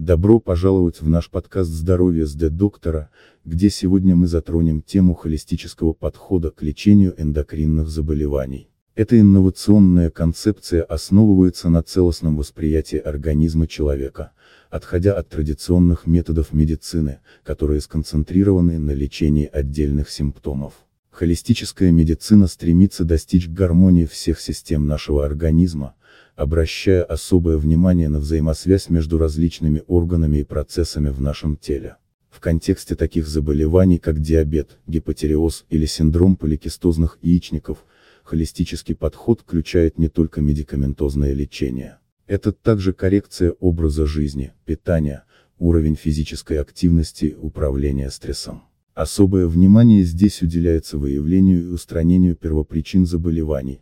Добро пожаловать в наш подкаст «Здоровье с Д-доктора», где сегодня мы затронем тему холистического подхода к лечению эндокринных заболеваний. Эта инновационная концепция основывается на целостном восприятии организма человека, отходя от традиционных методов медицины, которые сконцентрированы на лечении отдельных симптомов. Холистическая медицина стремится достичь гармонии всех систем нашего организма, обращая особое внимание на взаимосвязь между различными органами и процессами в нашем теле. В контексте таких заболеваний, как диабет, гипотереоз или синдром поликистозных яичников, холистический подход включает не только медикаментозное лечение. Это также коррекция образа жизни, питания, уровень физической активности, управление стрессом. Особое внимание здесь уделяется выявлению и устранению первопричин заболеваний,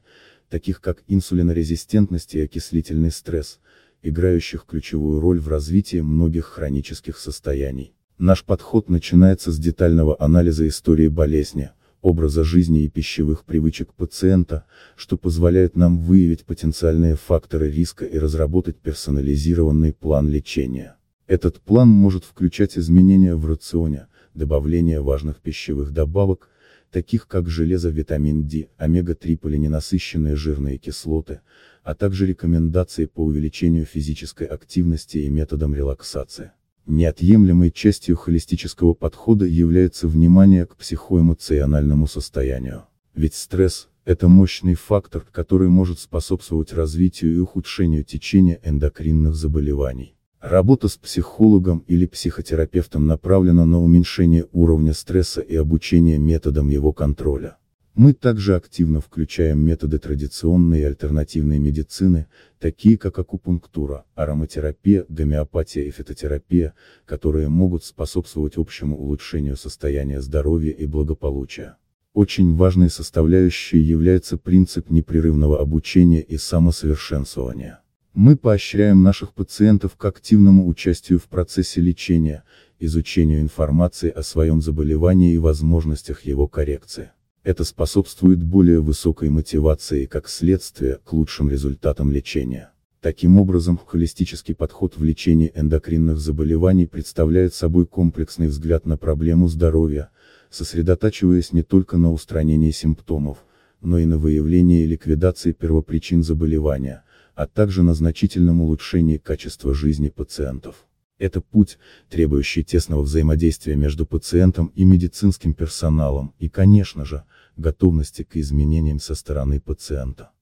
таких как инсулинорезистентность и окислительный стресс, играющих ключевую роль в развитии многих хронических состояний. Наш подход начинается с детального анализа истории болезни, образа жизни и пищевых привычек пациента, что позволяет нам выявить потенциальные факторы риска и разработать персонализированный план лечения. Этот план может включать изменения в рационе, добавление важных пищевых добавок, таких как железо, витамин D, омега-3 полиненасыщенные жирные кислоты, а также рекомендации по увеличению физической активности и методам релаксации. Неотъемлемой частью холистического подхода является внимание к психоэмоциональному состоянию. Ведь стресс – это мощный фактор, который может способствовать развитию и ухудшению течения эндокринных заболеваний. Работа с психологом или психотерапевтом направлена на уменьшение уровня стресса и обучение методам его контроля. Мы также активно включаем методы традиционной и альтернативной медицины, такие как акупунктура, ароматерапия, гомеопатия и фитотерапия, которые могут способствовать общему улучшению состояния здоровья и благополучия. Очень важной составляющей является принцип непрерывного обучения и самосовершенствования. Мы поощряем наших пациентов к активному участию в процессе лечения, изучению информации о своем заболевании и возможностях его коррекции. Это способствует более высокой мотивации и как следствие к лучшим результатам лечения. Таким образом, холистический подход в лечении эндокринных заболеваний представляет собой комплексный взгляд на проблему здоровья, сосредотачиваясь не только на устранении симптомов, но и на выявлении и ликвидации первопричин заболевания, а также на значительном улучшении качества жизни пациентов. Это путь, требующий тесного взаимодействия между пациентом и медицинским персоналом, и, конечно же, готовности к изменениям со стороны пациента.